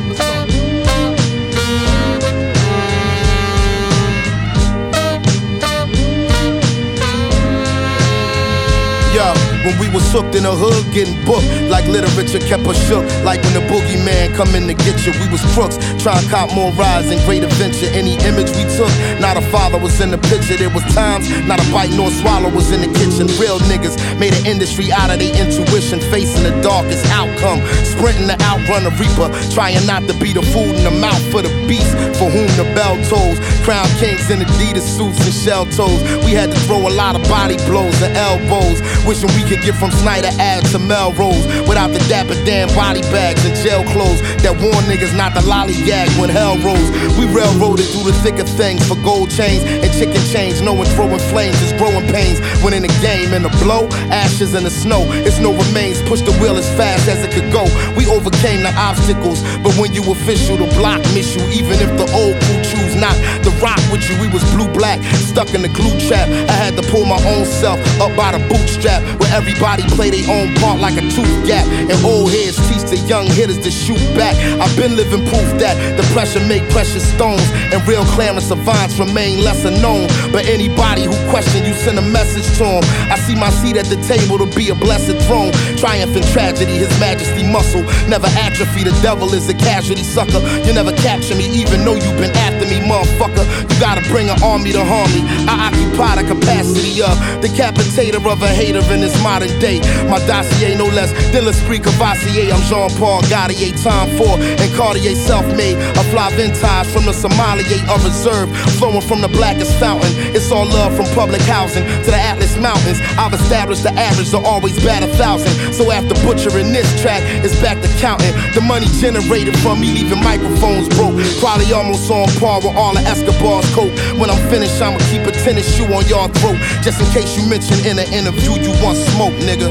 When we was hooked in the hood, getting booked like literature kept us shook. Like when the boogeyman come in to get you, we was crooks. Trying to cop more rides and great adventure. Any image we took, not a father was in the picture. There was times, not a bite nor swallow was in the kitchen. Real niggas made an industry out of their intuition, facing the darkest outcome. Sprinting to outrun the reaper, trying not to be the food in the mouth for the beast for whom the bell tolls. Crown kings in Adidas suits and shell toes. We had to throw a lot of body blows and elbows. Wishing we could get from Snyder Ave to Melrose without the Dapper Dan body bags and jail clothes that warn niggas not to lollygag when hell rose. We railroaded through the thick of things for gold chains and chicken chains, No one throwing flames is growing pains. When in the game, in the blow, ashes in the snow, it's no remains. Push the wheel as fast as it could go. We overcame the obstacles, but when you official, the block miss you. Even if the old crew choose not to rock with you, we was blue black, stuck in the glue trap. I had to pull my own self up by the bootstrap, where everybody play their own part like a tooth gap. And old heads teach the young hitters to shoot back. I've been living proof that the pressure make precious stones, and real Clarence savants remain lesser known. But anybody who question you send a message to them. I see my seat at the table to be a blessed throne. Triumph in tragedy, his majesty muscle. Never atrophy, the devil is a casualty sucker. You never capture me, even though you've been after me, motherfucker. You gotta bring an army to harm me. I occupy the capacity of decapitator of a hater in this modern day. My dossier no less than l'esprit Courvoisier. I'm Jean Paul Gaultier, time for and Cartier self-made. A fly vintage from the Somalia of reserve, flowing from the blackest fountain. It's all love from public housing to the Atlas Mountains. I've established the average to always bat a thousand. So after butchering this track, it's back to counting. The money generated from me leaving microphones broke. Probably almost on par with all of Escobar's coke. When I'm finished, I'ma keep a tennis shoe on your throat. Just in case you mention in an interview you want smoke, nigga.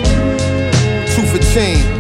Two for chain.